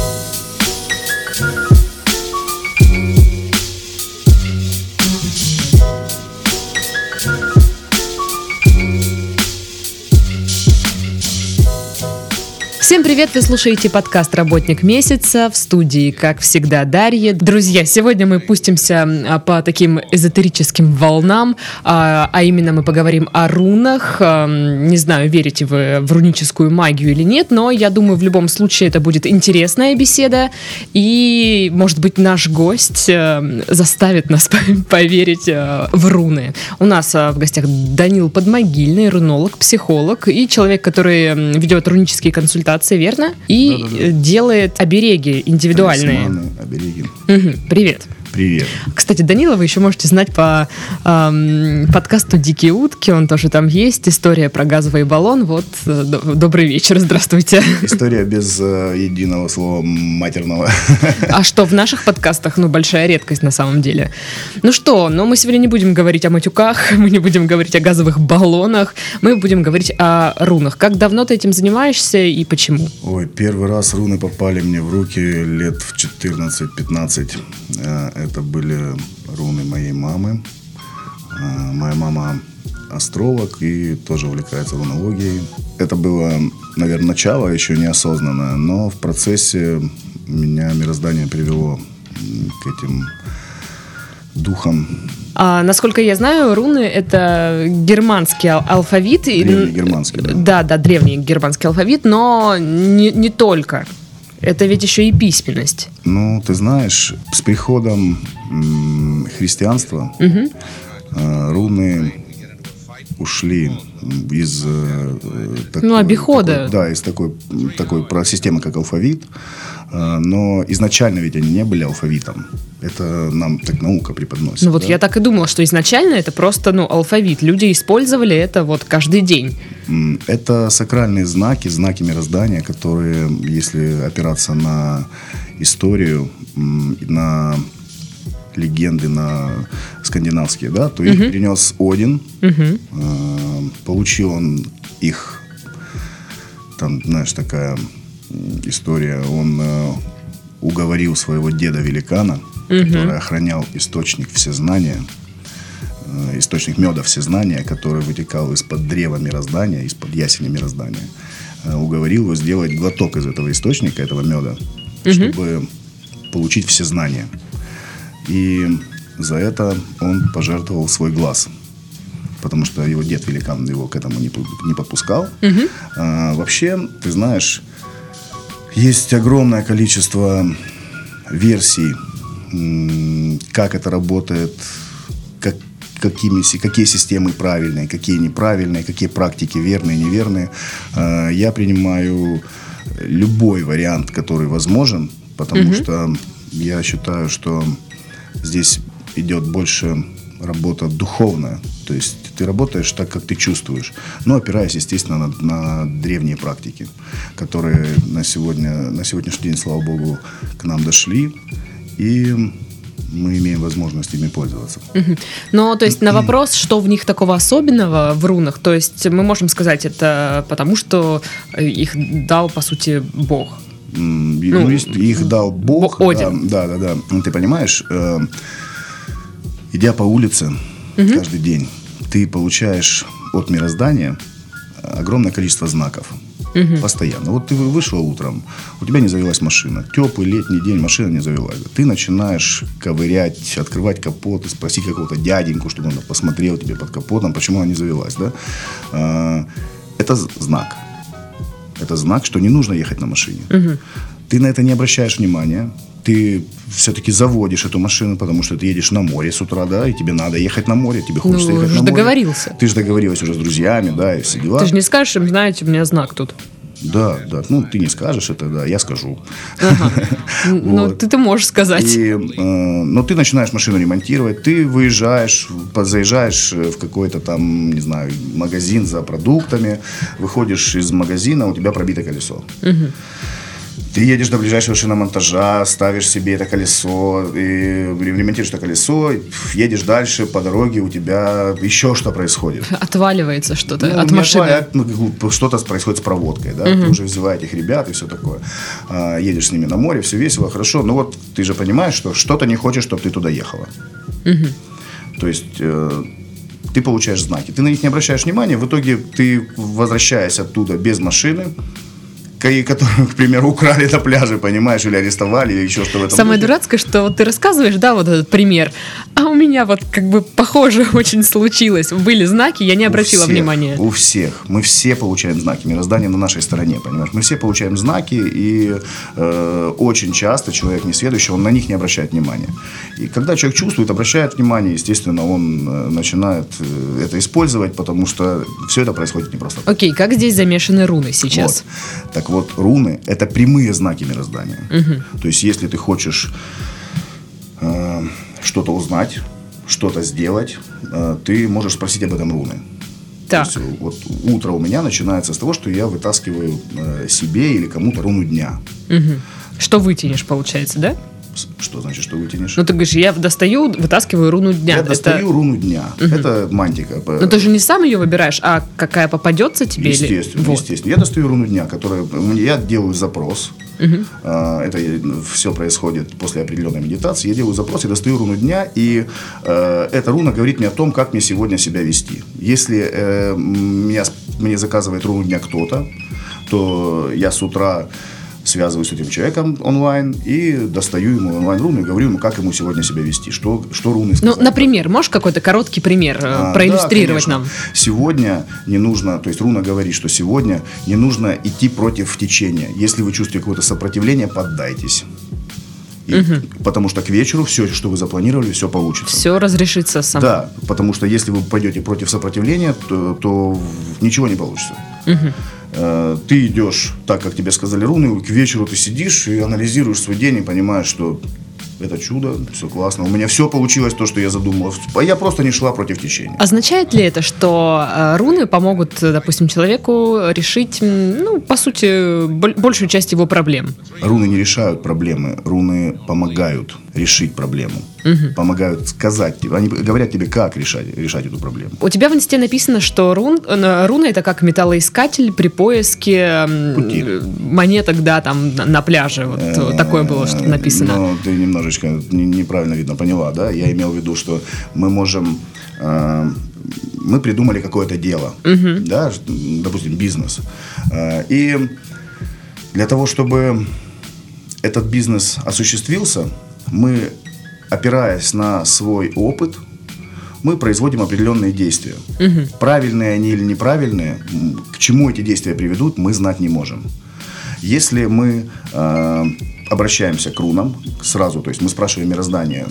you Всем привет! Вы слушаете подкаст «Работник месяца» в студии, как всегда, Дарья. Друзья, сегодня мы пустимся а, по таким эзотерическим волнам, а, а именно мы поговорим о рунах. Не знаю, верите вы в руническую магию или нет, но я думаю, в любом случае это будет интересная беседа, и, может быть, наш гость заставит нас поверить в руны. У нас в гостях Данил Подмогильный, рунолог, психолог и человек, который ведет рунические консультации консультации, верно? И да, да, да. делает обереги индивидуальные. Талисманы, обереги. Угу, привет. Привет. Кстати, Данила вы еще можете знать по эм, подкасту «Дикие утки». Он тоже там есть. История про газовый баллон. Вот, э, добрый вечер, здравствуйте. История без э, единого слова матерного. А что, в наших подкастах, ну, большая редкость на самом деле. Ну что, но мы сегодня не будем говорить о матюках, мы не будем говорить о газовых баллонах, мы будем говорить о рунах. Как давно ты этим занимаешься и почему? Ой, первый раз руны попали мне в руки лет в 14-15 это были руны моей мамы. А, моя мама астролог и тоже увлекается рунологией. Это было, наверное, начало еще неосознанное, но в процессе меня мироздание привело к этим духам. А, насколько я знаю, руны это германский алфавит. Древний германский, да. Да, да, древний германский алфавит, но не, не только. Это ведь еще и письменность. Ну, ты знаешь, с приходом христианства угу. руны ушли из э, такой, ну, обихода. Такой, да, из такой, такой про системы, как алфавит. Э, но изначально ведь они не были алфавитом. Это нам так наука преподносит. Ну вот да? я так и думала, что изначально это просто ну, алфавит. Люди использовали это вот каждый день. Это сакральные знаки, знаки мироздания, которые, если опираться на историю, на легенды, на скандинавские, да, то их угу. принес Один. Угу. Получил он их, там, знаешь, такая история. Он э, уговорил своего деда-великана, угу. который охранял источник всезнания, э, источник меда всезнания, который вытекал из-под древа мироздания, из-под ясеня мироздания, э, уговорил его сделать глоток из этого источника, этого меда, угу. чтобы получить все знания. И за это он пожертвовал свой глаз потому что его дед великан его к этому не, не подпускал. Угу. А, вообще, ты знаешь, есть огромное количество версий, как это работает, как, какими, какие системы правильные, какие неправильные, какие практики верные, неверные. А, я принимаю любой вариант, который возможен, потому угу. что я считаю, что здесь идет больше работа духовная. То есть ты работаешь так, как ты чувствуешь. Но опираясь, естественно, на, на древние практики, которые на, сегодня, на сегодняшний день, слава богу, к нам дошли. И мы имеем возможность ими пользоваться. Угу. Ну, то есть на вопрос, что в них такого особенного в рунах, то есть мы можем сказать это потому, что их дал, по сути, Бог. Ну, ну их дал Бог. Бог Один. Да, да, да. Ты понимаешь, э, идя по улице угу. каждый день, ты получаешь от мироздания огромное количество знаков. Угу. Постоянно. Вот ты вышел утром, у тебя не завелась машина. Теплый летний день, машина не завелась. Ты начинаешь ковырять, открывать капот и спросить какого-то дяденьку, чтобы он посмотрел тебе под капотом, почему она не завелась. Да? А, это знак. Это знак, что не нужно ехать на машине. Угу. Ты на это не обращаешь внимания ты все-таки заводишь эту машину, потому что ты едешь на море с утра, да, и тебе надо ехать на море, тебе хочется ну, ехать на море. договорился. Ты же договорилась уже с друзьями, да, и все дела. Ты же не скажешь им, знаете, у меня знак тут. Да, да. Ну, ты не скажешь это, да, я скажу. Ага. Ну, ты-то можешь сказать. И, э, но ты начинаешь машину ремонтировать, ты выезжаешь, заезжаешь в какой-то там, не знаю, магазин за продуктами, выходишь из магазина, у тебя пробито колесо. Угу ты едешь до ближайшего шиномонтажа, ставишь себе это колесо, и ремонтируешь это колесо, едешь дальше, по дороге у тебя еще что происходит. Отваливается что-то Ну, от машины. отваливает, ну, что-то происходит с проводкой, да, ты уже взяла этих ребят и все такое. А, едешь с ними на море, все весело, хорошо, но вот ты же понимаешь, что что-то не хочешь, чтобы ты туда ехала. То есть э, ты получаешь знаки, ты на них не обращаешь внимания, в итоге ты, возвращаясь оттуда без машины, которую, к примеру, украли на пляже, понимаешь, или арестовали, или еще что в этом Самое духе. дурацкое, что вот ты рассказываешь, да, вот этот пример, а у меня вот как бы похоже очень случилось. Были знаки, я не У обратила всех, внимания. У всех. Мы все получаем знаки. Мироздание на нашей стороне, понимаешь? Мы все получаем знаки, и э, очень часто человек несведущий, он на них не обращает внимания. И когда человек чувствует, обращает внимание, естественно, он э, начинает э, это использовать, потому что все это происходит не просто так. Окей, как здесь замешаны руны сейчас? Вот. Так вот, руны – это прямые знаки мироздания. То есть, если ты хочешь э, что-то узнать, что-то сделать, э, ты можешь спросить об этом руны. Так. То есть, вот утро у меня начинается с того, что я вытаскиваю э, себе или кому-то руну дня. Мгм. Что вытянешь, получается, да? Что значит, что вытянешь? Ну, ты говоришь, я достаю, вытаскиваю руну дня. я Это- достаю руну дня. Это мантика. Ну, ты же не сам ее выбираешь, а какая попадется тебе? или- Естественно, Вот. естественно. Я достаю руну дня, которая... Я делаю запрос. А, Это все происходит после определенной медитации. Я делаю запрос, я достаю руну дня, и э, эта руна говорит мне о том, как мне сегодня себя вести. Если э, меня, мне заказывает руну дня кто-то, то я с утра связываюсь с этим человеком онлайн и достаю ему онлайн-руну и говорю ему, как ему сегодня себя вести, что, что руны Ну, сказать. например, можешь какой-то короткий пример э, А, проиллюстрировать да, нам? Сегодня не нужно, то есть Руна говорит, что сегодня не нужно идти против течения. Если вы чувствуете какое-то сопротивление, поддайтесь. И- Потому что к вечеру все, что вы запланировали, все получится. Все разрешится само. Да, потому что если вы пойдете против сопротивления, то, то ничего не получится. Э, Ты идешь так, как тебе сказали руны, к вечеру ты сидишь и анализируешь свой день и понимаешь, что это чудо, все классно. У меня все получилось, то, что я задумал. А я просто не шла против течения. Означает ли это, что э, руны помогут, э, допустим, человеку решить, ну, по сути, боль- большую часть его проблем? Руны не решают проблемы, руны помогают решить проблему. Помогают сказать тебе, они говорят тебе, как решать, решать эту проблему. У тебя в инсте написано, что рун, руны это как металлоискатель при поиске Пути. монеток, да, там на, пляже. Вот э, такое было, что написано. Но ты немножечко не- неправильно, видно, поняла, да? Я имел в виду, что мы можем... э, мы придумали какое-то дело, да, ш- допустим, бизнес. Э, и для того, чтобы этот бизнес осуществился, мы, опираясь на свой опыт, мы производим определенные действия. Правильные они или неправильные, к чему эти действия приведут, мы знать не можем. Если мы э, обращаемся к рунам сразу, то есть мы спрашиваем мироздание,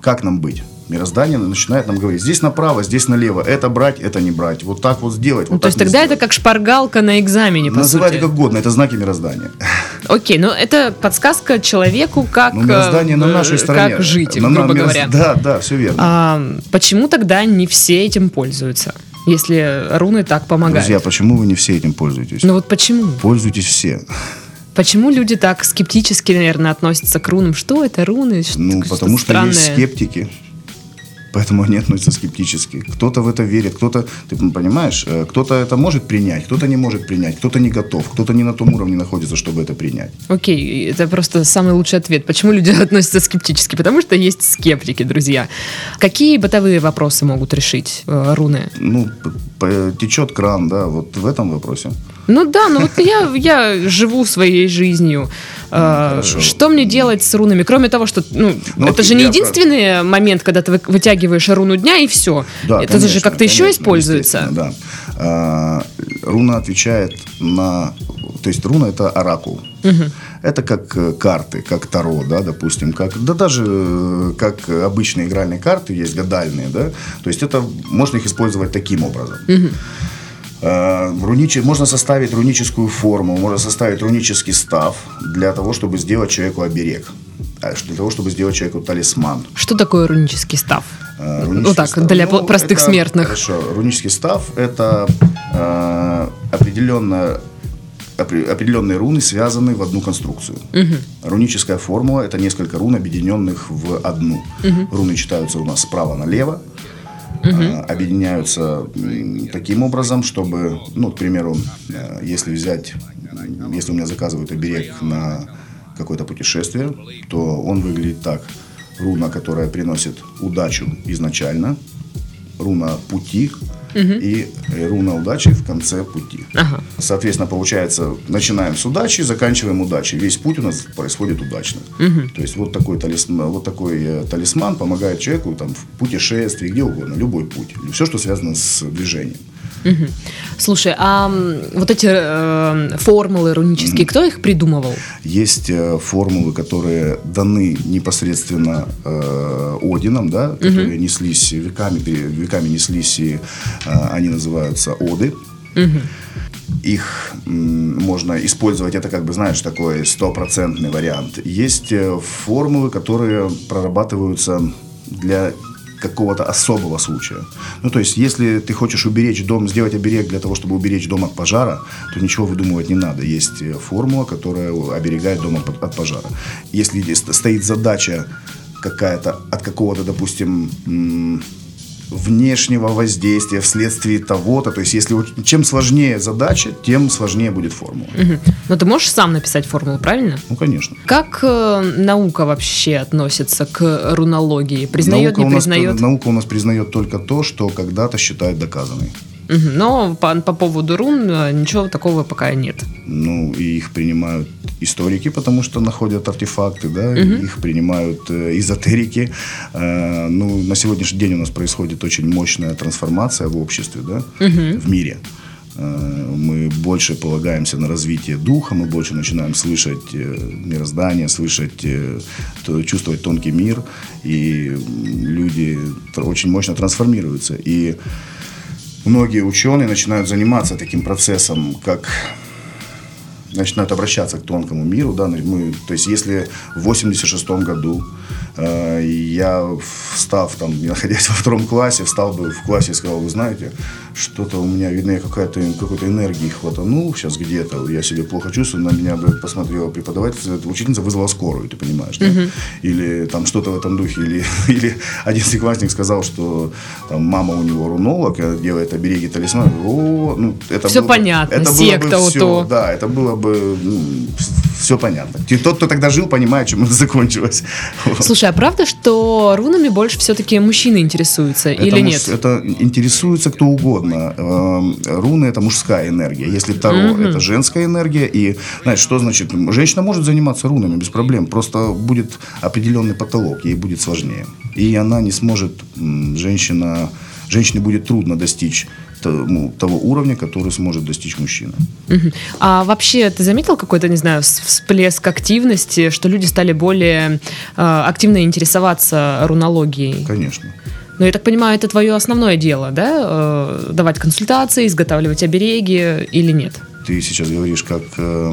как нам быть? Мироздание начинает нам говорить, здесь направо, здесь налево, это брать, это не брать, вот так вот сделать, Ну, вот то так есть тогда это сделать. как шпаргалка на экзамене, по Называйте сути. как угодно, это знаки мироздания. Окей, ну это подсказка человеку, как, Но мироздание на э, нашей стороне. как жить, На- на грубо мирос- говоря. Да, да, все верно. А, почему тогда не все этим пользуются, если руны так помогают? Друзья, почему вы не все этим пользуетесь? Ну вот почему? Пользуйтесь все. Почему люди так скептически, наверное, относятся к рунам? Что это руны? Что- Ну, что потому что странное? есть скептики. Поэтому они относятся скептически. Кто-то в это верит, кто-то, ты понимаешь, э, кто-то это может принять, кто-то не может принять, кто-то не готов, кто-то не на том уровне находится, чтобы это принять. Окей, это просто самый лучший ответ. Почему люди относятся скептически? Потому что есть скептики, друзья. Какие бытовые вопросы могут решить э, руны? Ну, течет кран, да, вот в этом вопросе. Ну да, ну вот я, я живу своей жизнью. Хорошо. что мне делать с рунами? Кроме того, что ну, Ну, это вот же не единственный момент, когда ты вы- вытягиваешь руну дня и все. Да, это же конечно, как-то еще конечно, используется. естественно, Да. А, руна отвечает на... То есть руна это оракул. Это как э, карты, как таро, да, допустим, как, да даже э, как обычные игральные карты есть, гадальные, да, то есть это, можно их использовать таким образом. Э, руниче- можно составить руническую форму, можно составить рунический став для того, чтобы сделать человеку оберег, а, для того, чтобы сделать человеку талисман. Что такое рунический став? Э, Ну рунический так, став. для по- простых это- смертных. Хорошо. Рунический став – это э, определенная определенные руны связаны в одну конструкцию. Угу. Руническая формула – это несколько рун, объединенных в одну. Угу. Руны читаются у нас справа налево, угу. объединяются таким образом, чтобы, ну, к примеру, э, если взять, если у меня заказывают оберег на какое-то путешествие, то он выглядит так. Руна, которая приносит удачу изначально, руна пути угу. и руна удачи в конце пути. Ага. Соответственно, получается, начинаем с удачи, заканчиваем удачей. Весь путь у нас происходит удачно. Угу. То есть вот такой талисман, вот такой э, талисман помогает человеку там, в путешествии, где угодно, любой путь. Все, что связано с движением. Угу. Слушай, а вот эти э, формулы рунические, кто их придумывал? Есть э, формулы, которые даны непосредственно э, Одином, да, которые угу. неслись веками, веками неслись, и э, они называются Оды. Угу. Их можно использовать, это как бы, знаешь, такой стопроцентный вариант. Есть э, формулы, которые прорабатываются для какого-то особого случая. Ну, то есть, если ты хочешь уберечь дом, сделать оберег для того, чтобы уберечь дом от пожара, то ничего выдумывать не надо. Есть э, формула, которая оберегает дом от пожара. Если стоит задача какая-то от какого-то, допустим, внешнего воздействия вследствие того-то. То есть, если чем сложнее задача, тем сложнее будет формула. Угу. Но ты можешь сам написать формулу, правильно? Ну, конечно. Как э, наука вообще относится к рунологии? Признает, наука не признает? Нас, наука у нас признает только то, что когда-то считает доказанной. Но по, по поводу рун э, ничего такого пока нет. Ну, и их принимают историки, потому что находят артефакты, да, угу. их принимают э, эзотерики. Э, ну, на сегодняшний день у нас происходит очень мощная трансформация в обществе, да, угу. в мире. Мы больше полагаемся на развитие духа, мы больше начинаем слышать мироздание, слышать, чувствовать тонкий мир, и люди очень мощно трансформируются. И многие ученые начинают заниматься таким процессом, как начинают обращаться к тонкому миру. Да, мы, то есть если в 86 году я, встав там, находясь во втором классе, встал бы в классе и сказал, вы знаете, что-то у меня, видно, какая-то, какой-то энергии хватанул сейчас где-то, я себя плохо чувствую, на меня бы посмотрела преподаватель, учительница вызвала скорую, ты понимаешь, да? uh Или там что-то в этом духе, или, или один одиннадцатиклассник сказал, что там мама у него рунолог, делает обереги талисман, о, ну, это все было, понятно, это секта было бы все, то. да, это было бы ну, все понятно. Тот, кто тогда жил, понимает, чем это закончилось. Слушай, а правда, что рунами больше все-таки мужчины интересуются это или муж, нет? Это интересуется кто угодно. Эм, руны это мужская энергия. Если Таро угу. это женская энергия. И, знаешь, что значит? Женщина может заниматься рунами без проблем. Просто будет определенный потолок, ей будет сложнее. И она не сможет, женщина, женщине будет трудно достичь тому, того уровня, который сможет достичь мужчина. Угу. А вообще, ты заметил какой-то, не знаю, всплеск активности, что люди стали более э, активно интересоваться рунологией? Конечно. Но я так понимаю, это твое основное дело, да? Э, давать консультации, изготавливать обереги или нет? Ты сейчас говоришь как э,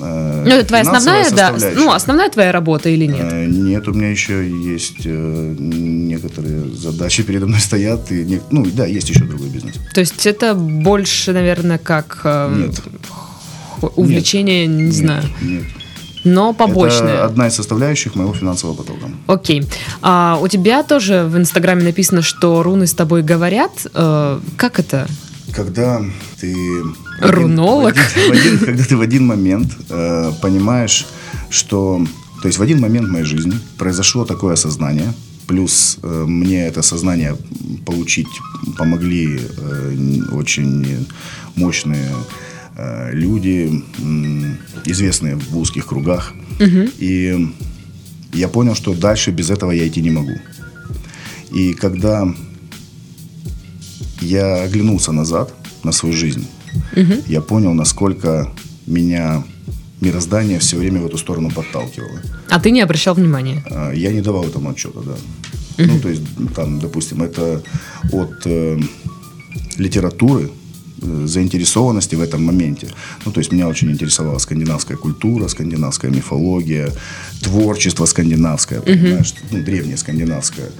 Э, ну, это твоя основная, да, ну, основная твоя работа или нет? Э, нет, у меня еще есть э, некоторые задачи передо мной стоят. И не, ну, да, есть еще другой бизнес. То есть это больше, наверное, как нет. увлечение, нет. не нет, знаю. Нет. Но побочное. Это одна из составляющих моего финансового потока. Окей. А, у тебя тоже в Инстаграме написано, что руны с тобой говорят. Как это? Когда ты Рунолог. В один, в один, когда ты в один момент э, понимаешь, что... То есть в один момент в моей жизни произошло такое осознание, плюс э, мне это сознание получить помогли э, очень мощные э, люди, э, известные в узких кругах. Угу. И я понял, что дальше без этого я идти не могу. И когда я оглянулся назад на свою жизнь, угу. я понял, насколько меня мироздание все время в эту сторону подталкивало. А ты не обращал внимания? А, я не давал этому отчета, да. Угу. Ну, то есть, там, допустим, это от э, литературы, э, заинтересованности в этом моменте. Ну, то есть меня очень интересовала скандинавская культура, скандинавская мифология, творчество скандинавское, понимаешь, угу. ну, древнее скандинавское.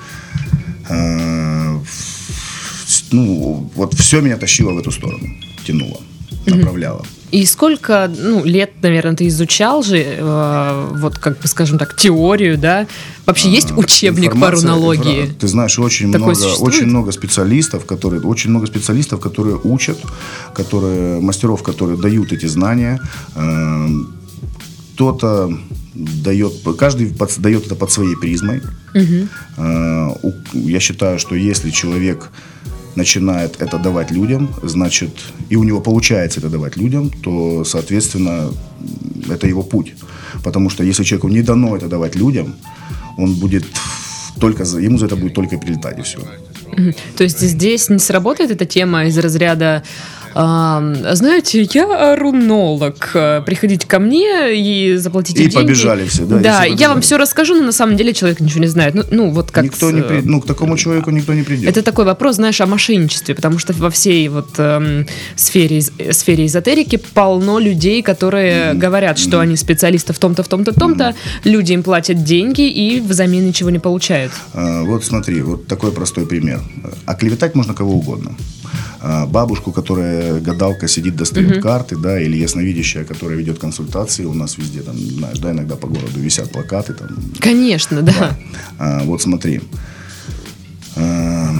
А, ну, вот все меня тащило в эту сторону, тянуло, направляло. И сколько ну, лет, наверное, ты изучал же, э, вот как бы, скажем так, теорию, да? Вообще есть учебник по рунологии? Ты знаешь, очень много, очень много специалистов, которые, очень много специалистов, которые учат, которые мастеров, которые дают эти знания. Э, кто-то дает, каждый под, дает это под своей призмой. Угу. Я считаю, что если человек начинает это давать людям, значит, и у него получается это давать людям, то, соответственно, это его путь. Потому что если человеку не дано это давать людям, он будет только, ему за это будет только прилетать и все. То есть здесь не сработает эта тема из разряда знаете, я рунолог, приходите ко мне и заплатите и деньги. И побежали все, да? Да, я вам все расскажу, но на самом деле человек ничего не знает. Ну, ну вот как... Никто с... не при... Ну, к такому человеку никто не придет. Это такой вопрос, знаешь, о мошенничестве, потому что во всей вот эм, сфере, сфере эзотерики полно людей, которые mm-hmm. говорят, что mm-hmm. они специалисты в том-то, в том-то, в том-то, mm-hmm. люди им платят деньги и взамен ничего не получают. А, вот смотри, вот такой простой пример. Оклеветать можно кого угодно. А, бабушку, которая гадалка сидит, достает угу. карты, да, или ясновидящая, которая ведет консультации, у нас везде, там, знаешь, да, иногда по городу висят плакаты. Там. Конечно, да. да. А, вот смотри, а,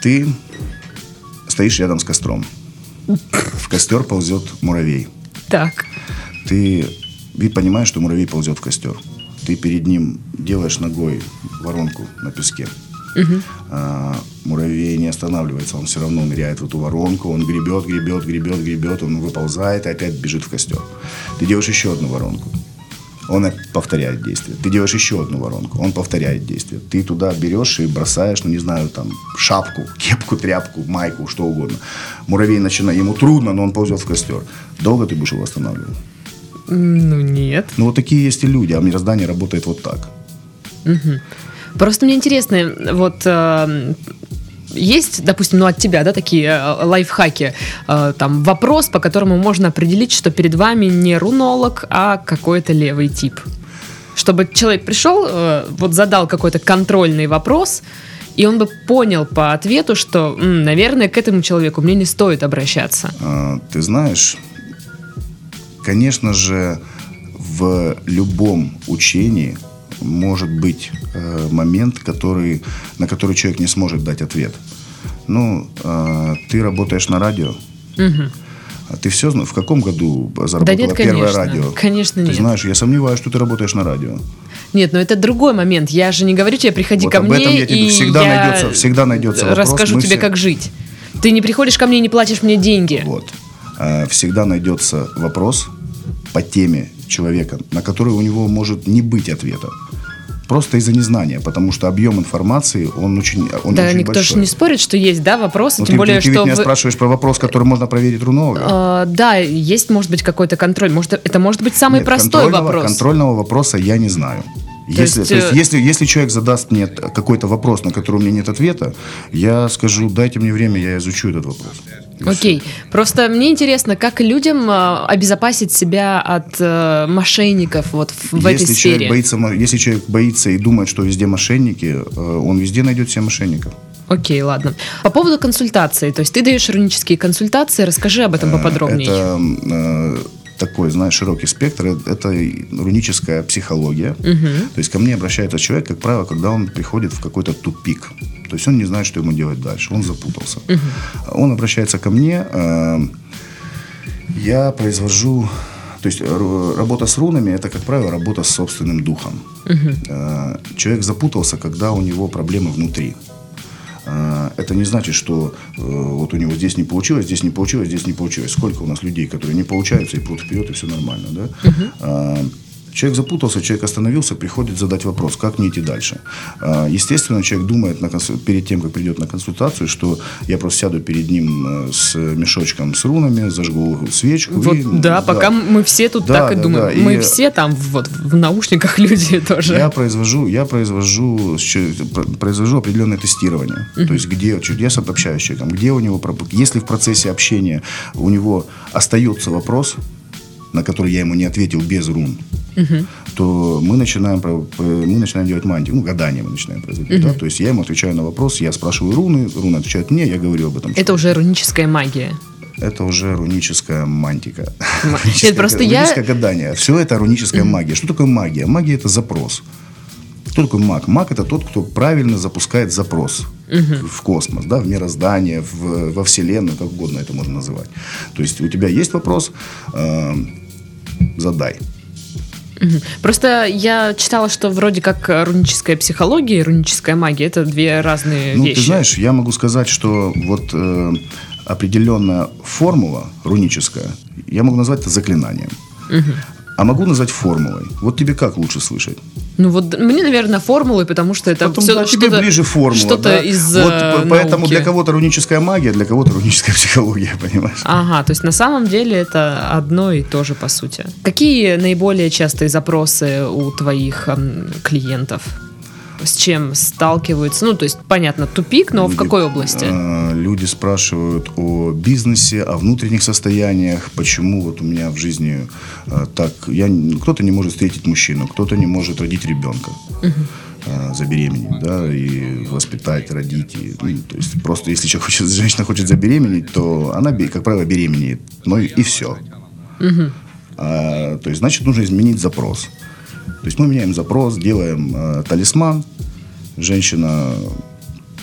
ты стоишь рядом с костром, в костер ползет муравей. Так. Ты, ты понимаешь, что муравей ползет в костер. Ты перед ним делаешь ногой воронку на песке. Угу. А, муравей не останавливается, он все равно ныряет в эту воронку, он гребет, гребет, гребет, гребет, он выползает и опять бежит в костер. Ты делаешь еще одну воронку, он повторяет действие. Ты делаешь еще одну воронку, он повторяет действие. Ты туда берешь и бросаешь, ну не знаю, там шапку, кепку, тряпку, майку, что угодно. Муравей начинает, ему трудно, но он ползет в костер. Долго ты будешь его останавливать? Ну нет. Ну вот такие есть и люди, а мироздание работает вот так. Угу. Просто мне интересно, вот э, есть, допустим, ну от тебя, да, такие э, лайфхаки, э, там вопрос, по которому можно определить, что перед вами не рунолог, а какой-то левый тип. Чтобы человек пришел, э, вот задал какой-то контрольный вопрос, и он бы понял по ответу, что, наверное, к этому человеку мне не стоит обращаться. А, ты знаешь, конечно же, в любом учении может быть э, момент, который, на который человек не сможет дать ответ. Ну, э, ты работаешь на радио. Угу. А ты все знаешь, в каком году заработала да нет, первое конечно, радио? Конечно, ты нет. знаешь, я сомневаюсь, что ты работаешь на радио. Нет, но это другой момент. Я же не говорю тебе, приходи вот ко об мне, этом я тебе и всегда я найдется, всегда найдется вопрос. Расскажу тебе, все... как жить. Ты не приходишь ко мне и не платишь мне деньги. Вот. Э, всегда найдется вопрос по теме человека, на который у него может не быть ответа. Просто из-за незнания, потому что объем информации, он очень он Да, очень никто большой. же не спорит, что есть, да, вопросы, Но тем ты, более, ты, ты что... ведь меня вы... спрашиваешь про вопрос, который можно проверить рунолога. А, да, есть, может быть, какой-то контроль. Может, это может быть самый Нет, простой контрольного, вопрос. Контрольного вопроса я не знаю. То если, есть, то есть, э, если, если человек задаст мне какой-то вопрос, на который у меня нет ответа, я скажу, дайте мне время, я изучу этот вопрос. Окей. Просто мне интересно, как людям э, обезопасить себя от э, мошенников вот в, в если этой человек сфере. Боится, если человек боится и думает, что везде мошенники, э, он везде найдет себе мошенников. Окей, ладно. По поводу консультации, то есть ты даешь рунические консультации, расскажи об этом поподробнее. Это э, такой, знаешь, широкий спектр. Это руническая психология. Угу. То есть ко мне обращается человек, как правило, когда он приходит в какой-то тупик. То есть он не знает, что ему делать дальше. Он запутался. Угу. Он обращается ко мне. Э, я произвожу то есть работа с рунами это, как правило, работа с собственным духом. Угу. Человек запутался, когда у него проблемы внутри. А, это не значит, что э, вот у него здесь не получилось, здесь не получилось, здесь не получилось. Сколько у нас людей, которые не получаются и прут вперед, и все нормально, да? Угу. Человек запутался, человек остановился, приходит задать вопрос, как мне идти дальше. А, естественно, человек думает на консуль... перед тем, как придет на консультацию, что я просто сяду перед ним э, с мешочком с рунами, зажгу свечку. Вот, и... да, да, пока мы все тут да, так и да, думаем. Да. Мы и... все там вот в наушниках люди тоже. Я произвожу, я произвожу, произвожу определенное тестирование. Uh-huh. То есть, где я общаюсь с человеком, где у него, если в процессе общения у него остается вопрос, на который я ему не ответил без рун, угу. то мы начинаем, мы начинаем делать мантию, ну, гадание мы начинаем производить. Угу. Да? То есть я ему отвечаю на вопрос, я спрашиваю руны, руны отвечают мне, я говорю об этом. Это уже руническая магия. это уже руническая мантика. Нет, просто я... Руническое гадание. Все это руническая магия. Что такое магия? Магия – это запрос. Кто такой маг? Маг – это тот, кто правильно запускает запрос в космос, да, в мироздание, в, во Вселенную, как угодно это можно называть. То есть у тебя есть вопрос, э, задай. Просто я читала, что вроде как руническая психология и руническая магия это две разные ну, вещи. Ты знаешь, я могу сказать, что вот э, определенная формула руническая, я могу назвать это заклинанием. Угу. А могу назвать формулой. Вот тебе как лучше слышать? Ну вот мне, наверное, формулы, потому что это Потом, все да, тебе ближе формула. Что-то да? из вот, э, Поэтому науки. для кого-то руническая магия, для кого-то руническая психология, понимаешь? Ага, то есть на самом деле это одно и то же по сути. Какие наиболее частые запросы у твоих клиентов? С чем сталкиваются? Ну, то есть, понятно, тупик, но люди, в какой области? Э, люди спрашивают о бизнесе, о внутренних состояниях, почему вот у меня в жизни э, так... Я, кто-то не может встретить мужчину, кто-то не может родить ребенка. Угу забеременеть, да, и воспитать, родить. И, ну, то есть просто если человек хочет, женщина хочет забеременеть, то она, как правило, беременеет. Ну и, и все. Угу. А, то есть, значит, нужно изменить запрос. То есть мы меняем запрос, делаем э, талисман, женщина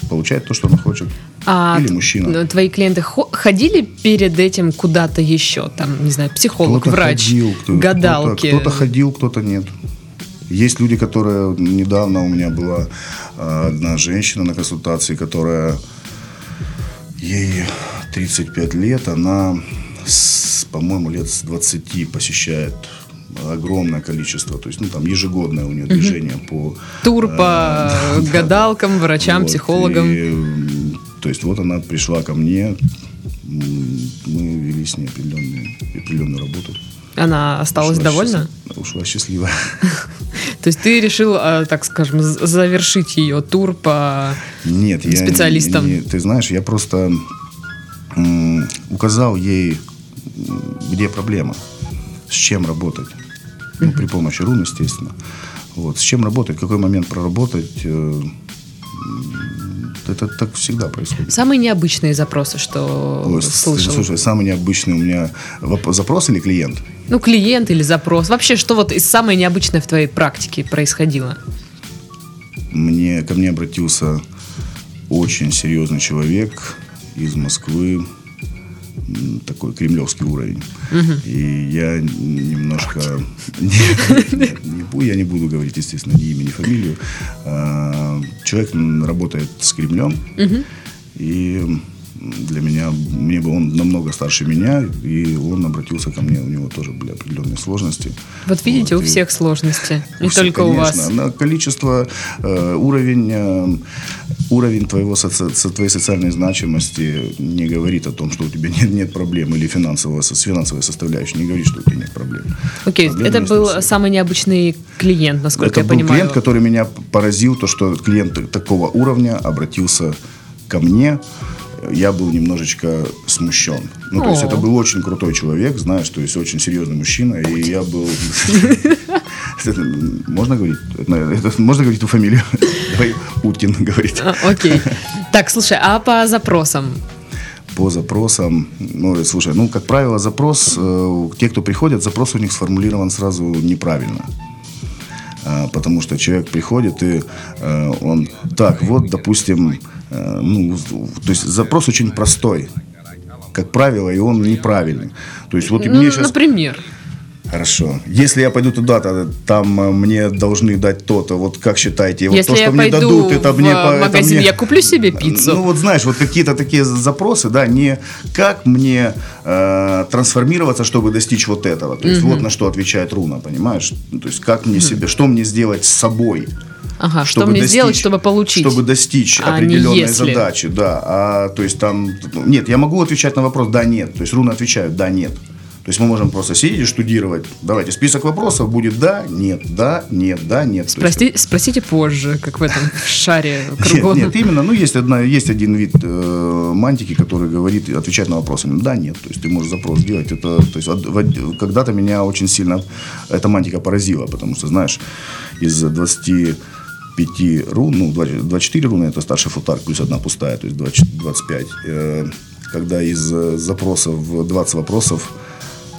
получает то, что она хочет. А Или мужчина. Твои клиенты ходили перед этим куда-то еще? Там, не знаю, психолог, кто-то врач, ходил, кто, гадалки? Кто-то, кто-то ходил, кто-то нет. Есть люди, которые... Недавно у меня была э, одна женщина на консультации, которая... Ей 35 лет, она, по-моему, лет с 20 посещает огромное количество, то есть, ну, там, ежегодное у нее движение по... Тур по э, гадалкам, врачам, психологам. То есть, вот она пришла ко мне, мы вели с ней определенную, определенную работу. Она осталась ушла довольна? Счастлив, ушла счастливая. То есть ты решил, а, так скажем, завершить ее тур по Нет, специалистам? Я, не, ты знаешь, я просто указал ей, где проблема, с чем работать. Ну, при помощи рун, естественно. Вот. С чем работать, какой момент проработать, э, это так всегда происходит. Самые необычные запросы, что Ой, слышал? Слушай, самый необычный у меня запрос или клиент? Ну, клиент или запрос. Вообще, что вот из самое необычное в твоей практике происходило? Мне, ко мне обратился очень серьезный человек из Москвы, такой кремлевский уровень. Угу. И я немножко... Я не буду говорить, естественно, ни имя, ни фамилию. А, человек работает с Кремлем. И для меня, мне был он намного старше меня, и он обратился ко мне, у него тоже были определенные сложности. Вот видите, вот, у всех сложности, не только конечно, у вас. На количество, э, уровень, э, уровень твоего, соци, твоей социальной значимости не говорит о том, что у тебя нет, нет проблем, или финансового, с финансовой составляющей не говорит, что у тебя нет проблем. Окей, okay, это был самый необычный клиент, насколько это я был понимаю. клиент, который меня поразил, то, что клиент такого уровня обратился ко мне, я был немножечко смущен. Ну, то есть это был очень крутой человек, знаешь, то есть очень серьезный мужчина, и я был... Можно говорить? Можно говорить ту фамилию? Давай Уткин говорить. Окей. Так, слушай, а по запросам? по запросам, ну, слушай, ну, как правило, запрос, э, те, кто приходят, запрос у них сформулирован сразу неправильно. Э, потому что человек приходит, и э, он, так, вот, допустим, Э, ну, то есть запрос очень простой, как правило, и он неправильный. То есть вот ну, мне сейчас... Например? Хорошо. Если я пойду туда, то там э, мне должны дать то-то. Вот как считаете? Вот Если то, что я мне пойду дадут, это в мне... магазин, это мне... я куплю себе пиццу. Ну вот знаешь, вот какие-то такие запросы, да, не как мне э, трансформироваться, чтобы достичь вот этого. То есть угу. вот на что отвечает руна, понимаешь? То есть как мне угу. себе, что мне сделать с собой? Ага, что мне достичь, сделать, чтобы получить? Чтобы достичь а определенной задачи, да. А, то есть там, нет, я могу отвечать на вопрос да, нет. То есть руны отвечают да, нет. То есть мы можем просто сидеть и штудировать. Давайте, список вопросов будет да, нет, да, нет, да, нет. Спроси, есть... Спросите позже, как в этом шаре кругом. Нет, нет, именно, ну есть, одна, есть один вид э, мантики, который говорит, отвечает на вопросы. Да, нет, то есть ты можешь запрос сделать. Это, то есть когда-то меня очень сильно эта мантика поразила, потому что, знаешь, из 20 5 рун, ну, 24 руны, это старший футар, плюс одна пустая, то есть 20, 25. Э, когда из э, запросов 20 вопросов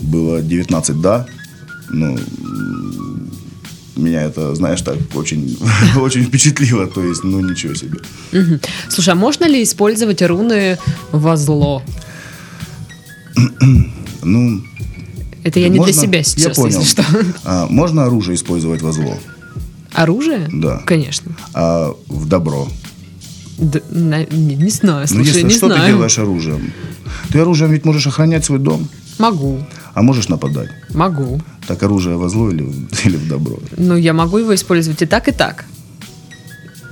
было 19 «да», ну, меня это, знаешь, так очень, очень впечатлило. То есть, ну, ничего себе. Слушай, а можно ли использовать руны во зло? Ну, Это я не можно- для себя я сейчас, понял. если что. А, можно оружие использовать во зло, Оружие? Да. Конечно. а в добро. Д- на- не, не знаю, Ну, слушай, если не что знаю. ты делаешь оружием? Ты оружием ведь можешь охранять свой дом, Могу, а можешь нападать. могу. Так оружие во зло или, в- или в добро? Ну, я могу его использовать и так, и так.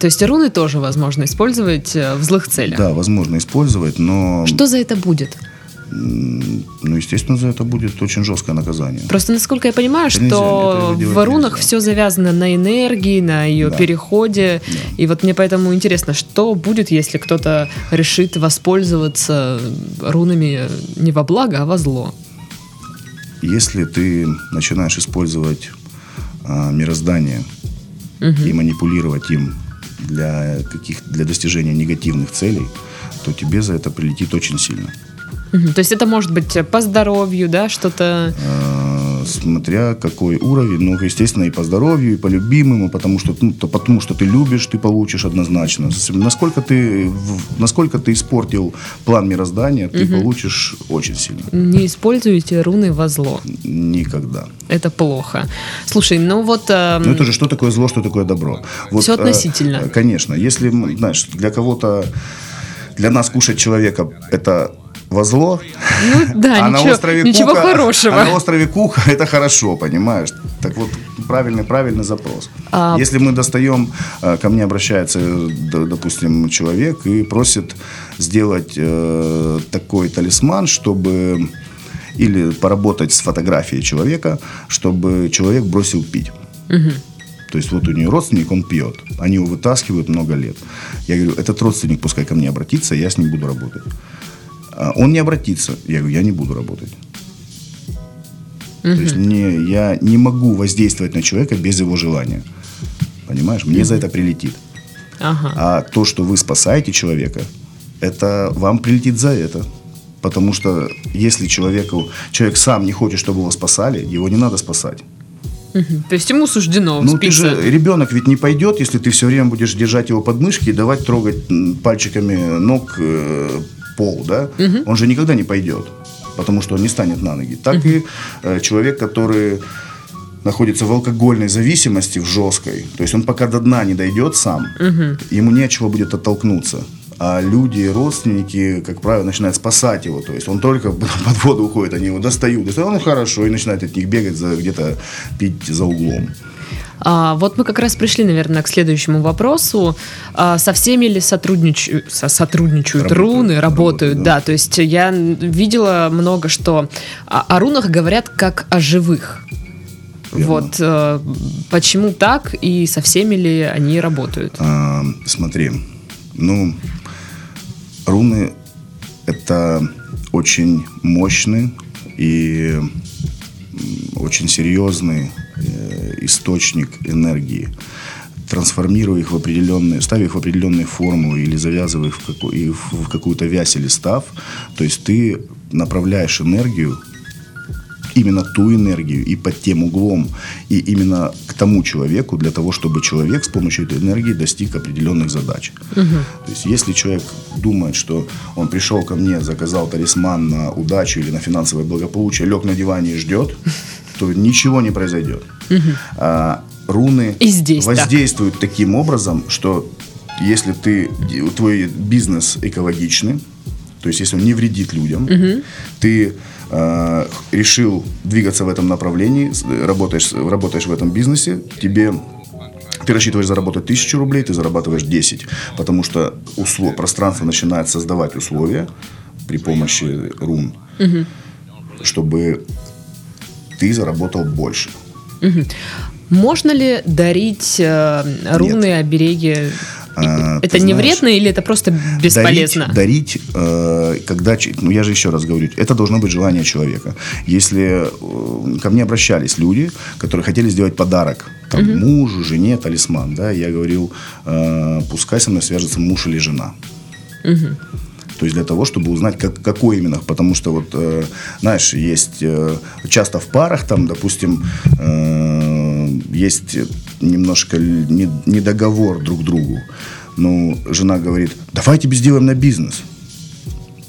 То есть руны тоже возможно использовать э, в злых целях. Да, возможно использовать, но, Что за это будет? ну, естественно, за это будет очень жесткое наказание. Просто, насколько я понимаю, Это нельзя, что делать в рунах нельзя. все завязано на энергии, на ее Да. переходе. И вот мне поэтому интересно, что будет, если кто-то решит воспользоваться рунами не во благо, а во зло. Если ты начинаешь использовать а, мироздание и манипулировать им для каких для достижения негативных целей, то тебе за это прилетит очень сильно. Мгм. То есть это может быть по здоровью, да, что-то... А, смотря какой уровень, ну, естественно, и по здоровью, и по любимому, потому что, ну, то потому что ты любишь, ты получишь однозначно. Насколько ты, насколько ты испортил план мироздания, ты получишь очень сильно. Не используйте руны во зло. Никогда. Это плохо. Слушай, ну вот... эм, Ну это же что такое зло, что такое добро? Всё э, относительно. э, конечно. Если, знаешь, для кого-то, для нас кушать человека это во зло, Ну да, а ничего, на острове ничего Кука, хорошего. А на острове Кука это хорошо, понимаешь? Так вот, правильный, правильный запрос. А- Если мы достаем, э, ко мне обращается, э, допустим, человек и просит сделать э, такой талисман, чтобы или поработать с фотографией человека, чтобы человек бросил пить. То есть вот у нее родственник, он пьет. Они его вытаскивают много лет. Я говорю, этот родственник пускай ко мне обратится, я с ним буду работать. А Он не обратится. Я говорю, я не буду работать. То есть не, я не могу воздействовать на человека без его желания. Понимаешь? Мне за это прилетит. Ага. А то, что вы спасаете человека, это вам прилетит за это. Потому что если человеку, человек сам не хочет, чтобы его спасали, его не надо спасать. Мгм. То есть ему суждено Ну, ты вспиться. же, ребенок ведь не пойдет, если ты все время будешь держать его под мышки и давать трогать пальчиками ног пол, да? Он же никогда не пойдет, потому что он не станет на ноги. Так и э, человек, который находится в алкогольной зависимости, в жесткой, то есть он пока до дна не дойдет сам, ему нечего будет оттолкнуться. А люди, родственники, как правило, начинают спасать его. То есть он только под воду уходит, они его достают. достают, ну хорошо, и начинает от них бегать, за, где-то пить за углом. А, вот мы как раз пришли, наверное, к следующему вопросу. А, со всеми ли сотрудничают, со- сотрудничают Работают, руны, работают? работают, да. да. то есть я видела много, что о, о рунах говорят как о живых. Верно. Вот э, почему так и со всеми ли они работают? А, смотри, ну, руны это очень мощный и очень серьезный э, источник энергии. Трансформируя их в определенные, ставя их в определенные формулы или завязывая их в, каку- и в- какую-то вязь или став, то есть ты направляешь энергию именно ту энергию и под тем углом, и именно к тому человеку, для того, чтобы человек с помощью этой энергии достиг определенных задач. То есть, если человек думает, что он пришел ко мне, заказал талисман на удачу или на финансовое благополучие, лег на диване и ждет, то ничего не произойдет. А, руны И здесь так. воздействуют таким образом, что если ты, твой бизнес экологичный, то есть если он не вредит людям, ты э, решил двигаться в этом направлении, работаешь, работаешь в этом бизнесе, тебе ты рассчитываешь заработать тысячу рублей, ты зарабатываешь 10, потому что услов, пространство начинает создавать условия при помощи рун, чтобы ты заработал больше. Можно ли дарить э, руны, обереги? А, это не знаешь, вредно или это просто бесполезно? Дарить, дарить, э, когда, ну я же еще раз говорю, это должно быть желание человека. Если э, ко мне обращались люди, которые хотели сделать подарок там, мужу, жене, талисман, да, я говорил, э, пускай со мной свяжется муж или жена. То есть для того, чтобы узнать, как, какой именно. Потому что вот, э, знаешь, есть э, часто в парах, там, допустим, э, есть немножко не, недоговор друг другу. Ну, жена говорит, давайте сделаем на бизнес.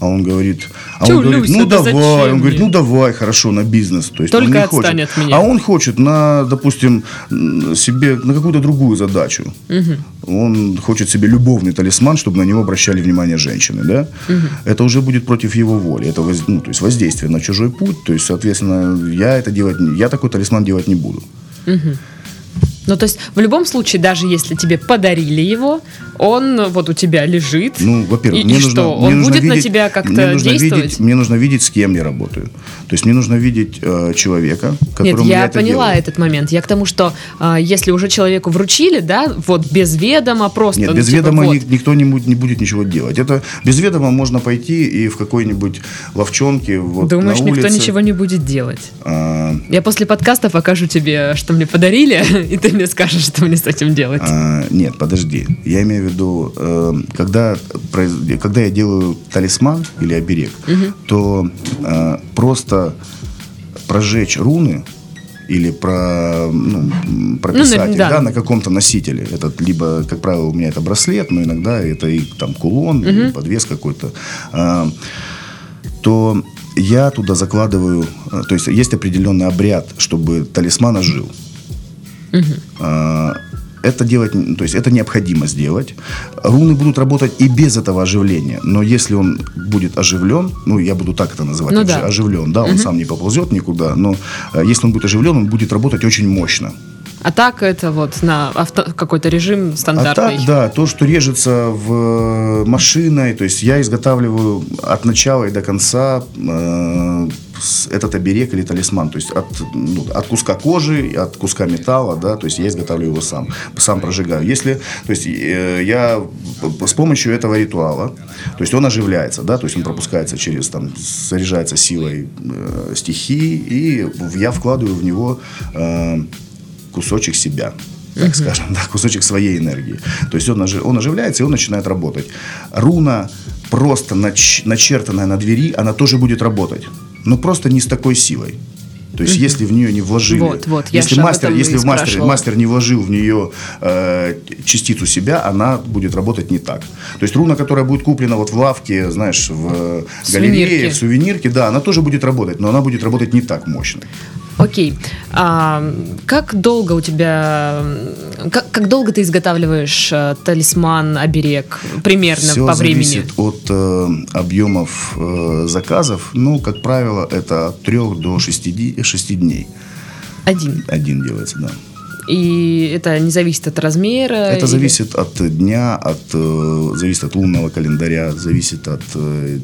А он говорит, а Тю, он говорит, Люся, ну да давай, он говорит, ну давай, хорошо, на бизнес. То есть Только он не хочет. от меня. А он хочет на, допустим, себе на какую-то другую задачу. Он хочет себе любовный талисман, чтобы на него обращали внимание женщины, да? Это уже будет против его воли. Это воз- ну, то есть воздействие на чужой путь. То есть, соответственно, я это делать, я такой талисман делать не буду. Ну, то есть, в любом случае, даже если тебе подарили его, он вот у тебя лежит. Ну, во-первых, и, мне и нужно, что, мне он нужно будет на видеть- тебя мне как-то действовать? Видеть, мне нужно видеть, с кем я работаю. То есть мне нужно видеть э, человека, Нет, которому я, я это поняла делаю. этот момент. Я к тому, что а, если уже человеку вручили, да, вот без ведома просто. Нет, ну, без типа, ведома вот. ни- никто не будет, не будет ничего делать. Это без ведома можно пойти и в какой-нибудь ловчонке вот, Думаешь, на никто улице, ничего не будет делать? а, Я после подкаста покажу тебе, что мне подарили, и ты мне скажешь, что мне с этим делать. А, нет, подожди. Я имею в виду, э, когда, произ- когда я делаю талисман или оберег, то э, просто прожечь руны или про, ну, м, прописать Ну, да. да, на каком-то носителе. Это либо, как правило, у меня это браслет, но иногда это и там кулон, или подвес какой-то. А, то я туда закладываю, э, то есть есть определенный обряд, чтобы талисман ожил. А, Это делать, н- то есть это необходимо сделать. Руны будут работать и без этого оживления, но если он будет оживлен, ну я буду так это называть, Ну ожи- да. оживлен, да, он сам не поползет никуда, но э, если он будет оживлен, он будет работать очень мощно. А так это вот на авто- какой-то режим А стандартный. так, да, то, что режется в э, машиной, то есть я изготавливаю от начала и до конца э, этот оберег или талисман, то есть от, ну, от куска кожи, от куска металла, да, то есть я изготавливаю его сам, сам прожигаю. Если, то есть э, я с помощью этого ритуала, то есть он оживляется, да, то есть он пропускается через, там, заряжается силой э, стихии, и я вкладываю в него э, кусочек себя, так скажем, да, кусочек своей энергии. То есть он, ожи- он оживляется, и он начинает работать. Руна, просто нач- начертанная на двери, она тоже будет работать, но просто не с такой силой. То есть, если в нее не вложили, Вот, вот, если мастер, если мастер, спрашивала. мастер не вложил в нее э, частицу себя, она будет работать не так. То есть руна, которая будет куплена вот в лавке, знаешь, в э, галерее, Сувенирке. в сувенирке, да, она тоже будет работать, но она будет работать не так мощно. Окей. А как долго у тебя... Как, как долго ты изготавливаешь э, талисман, оберег? Примерно Все по времени? зависит от э, объемов э, заказов. Ну, как правило, это от 3 до 6, 6 дней. Один. Один делается, да. И это не зависит от размера? Это или- зависит от дня, от, э, зависит от лунного календаря, зависит от э,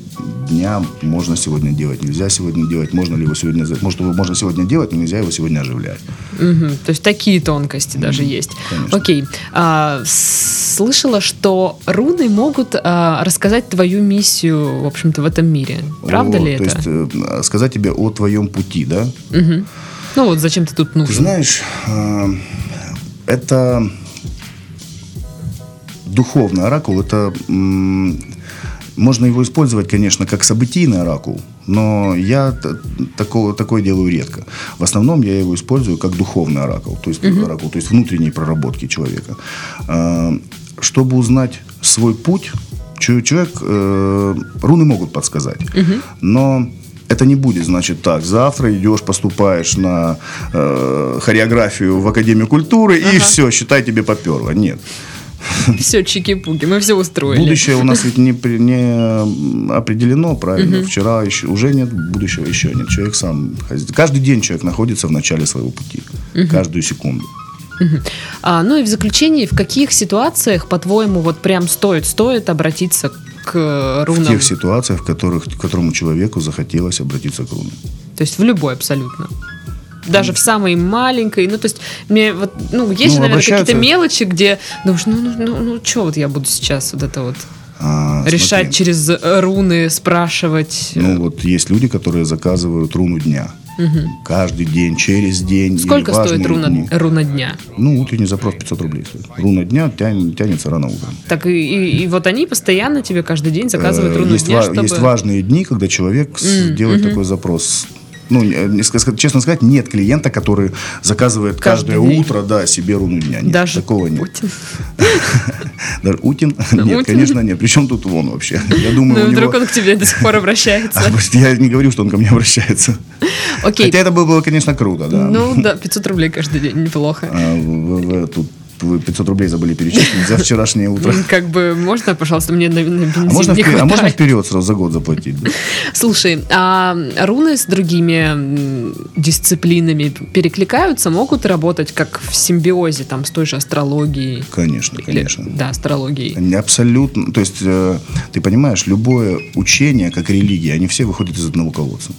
дня. Можно сегодня делать, нельзя сегодня делать. Можно ли его сегодня... Может, его можно сегодня делать, но нельзя его сегодня оживлять. Мгм. То есть такие тонкости даже есть. конечно. Окей. А, слышала, что руны могут а, рассказать твою миссию, в общем-то, в этом мире. Правда О, ли то это? есть э, сказать тебе о твоем пути, да? Мгм. Ну вот зачем ты тут Ты нужен? знаешь, э, это духовный оракул, это можно его использовать, конечно, как событийный оракул, но я такого, такое делаю редко. В основном я его использую как духовный оракул, то есть оракул, то есть внутренней проработки человека. Э, Чтобы узнать свой путь, человек, э, руны могут подсказать, но это не будет, значит, так, завтра идешь, поступаешь на э, хореографию в Академию культуры, и все, считай, тебе поперло. Нет. Все, чики-пуки, мы все устроили. Будущее у нас ведь не, не определено, правильно? Вчера еще уже нет, будущего еще нет. Человек сам... Каждый день человек находится в начале своего пути. Каждую секунду. А, ну и в заключении, в каких ситуациях, по-твоему, вот прям стоит, стоит обратиться к э, В рунам? тех ситуациях, в которых, которому человеку захотелось обратиться к рунам. То есть в любой абсолютно. Даже в самой маленькой, ну то есть мне вот, ну есть Ну, же, наверное, какие-то мелочи, где думаешь, ну, ну, ну, ну что вот я буду сейчас вот это вот А, решать смотри. через э, руны, спрашивать. Ну, вот есть люди, которые заказывают руну дня. Каждый день, через день. Сколько стоит руна, дни. руна дня? Ну, утренний запрос 500 рублей стоит. Руна дня тянет- тянется рано утром. Так и, и- и вот они постоянно тебе каждый день заказывают Э, руну есть, дня, ва- чтобы... есть важные дни, когда человек делает такой запрос. Ну, ска- честно сказать, нет клиента, который заказывает Каждый каждое день. утро, да, себе руну дня. Нет, Даже такого нет. Путин. Даже Утин? Нет, конечно, нет. Причем тут он вообще? Я думаю, Ну, вдруг он к тебе до сих пор обращается. А, Я не говорю, что он ко мне обращается. Окей. Хотя это было, конечно, круто, да. Ну да, 500 рублей каждый день, неплохо. А, тут вы 500 рублей забыли перечислить за вчерашнее утро. Как бы можно, пожалуйста, мне на, на бензин А можно, не впер- а можно вперед сразу за год заплатить? да? Слушай, а руны с другими дисциплинами перекликаются, могут работать как в симбиозе, там, с той же астрологией? Конечно, Или- конечно. да, астрологией. Абсолютно. То есть, э, ты понимаешь, любое учение, как религия, они все выходят из одного колодца.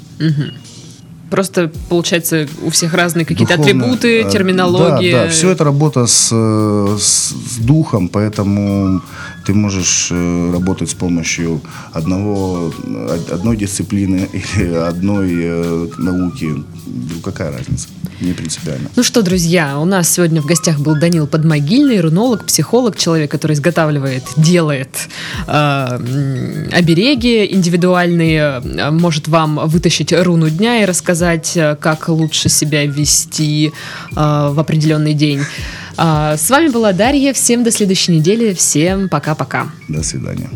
Просто, получается, у всех разные какие-то атрибуты, э, терминология. Да, да, все это работа с, э, с, с духом, поэтому ты можешь э, работать с помощью одного, од- одной дисциплины или одной науки. Ну, какая разница? Не принципиально. Ну что, друзья, у нас сегодня в гостях был Данил Подмогильный, рунолог, психолог, человек, который изготавливает, делает э, обереги индивидуальные, э, может вам вытащить руну дня и рассказать, э, как лучше себя вести э, в определенный день. А, с вами была Дарья. Всем до следующей недели. Всем пока-пока. До свидания.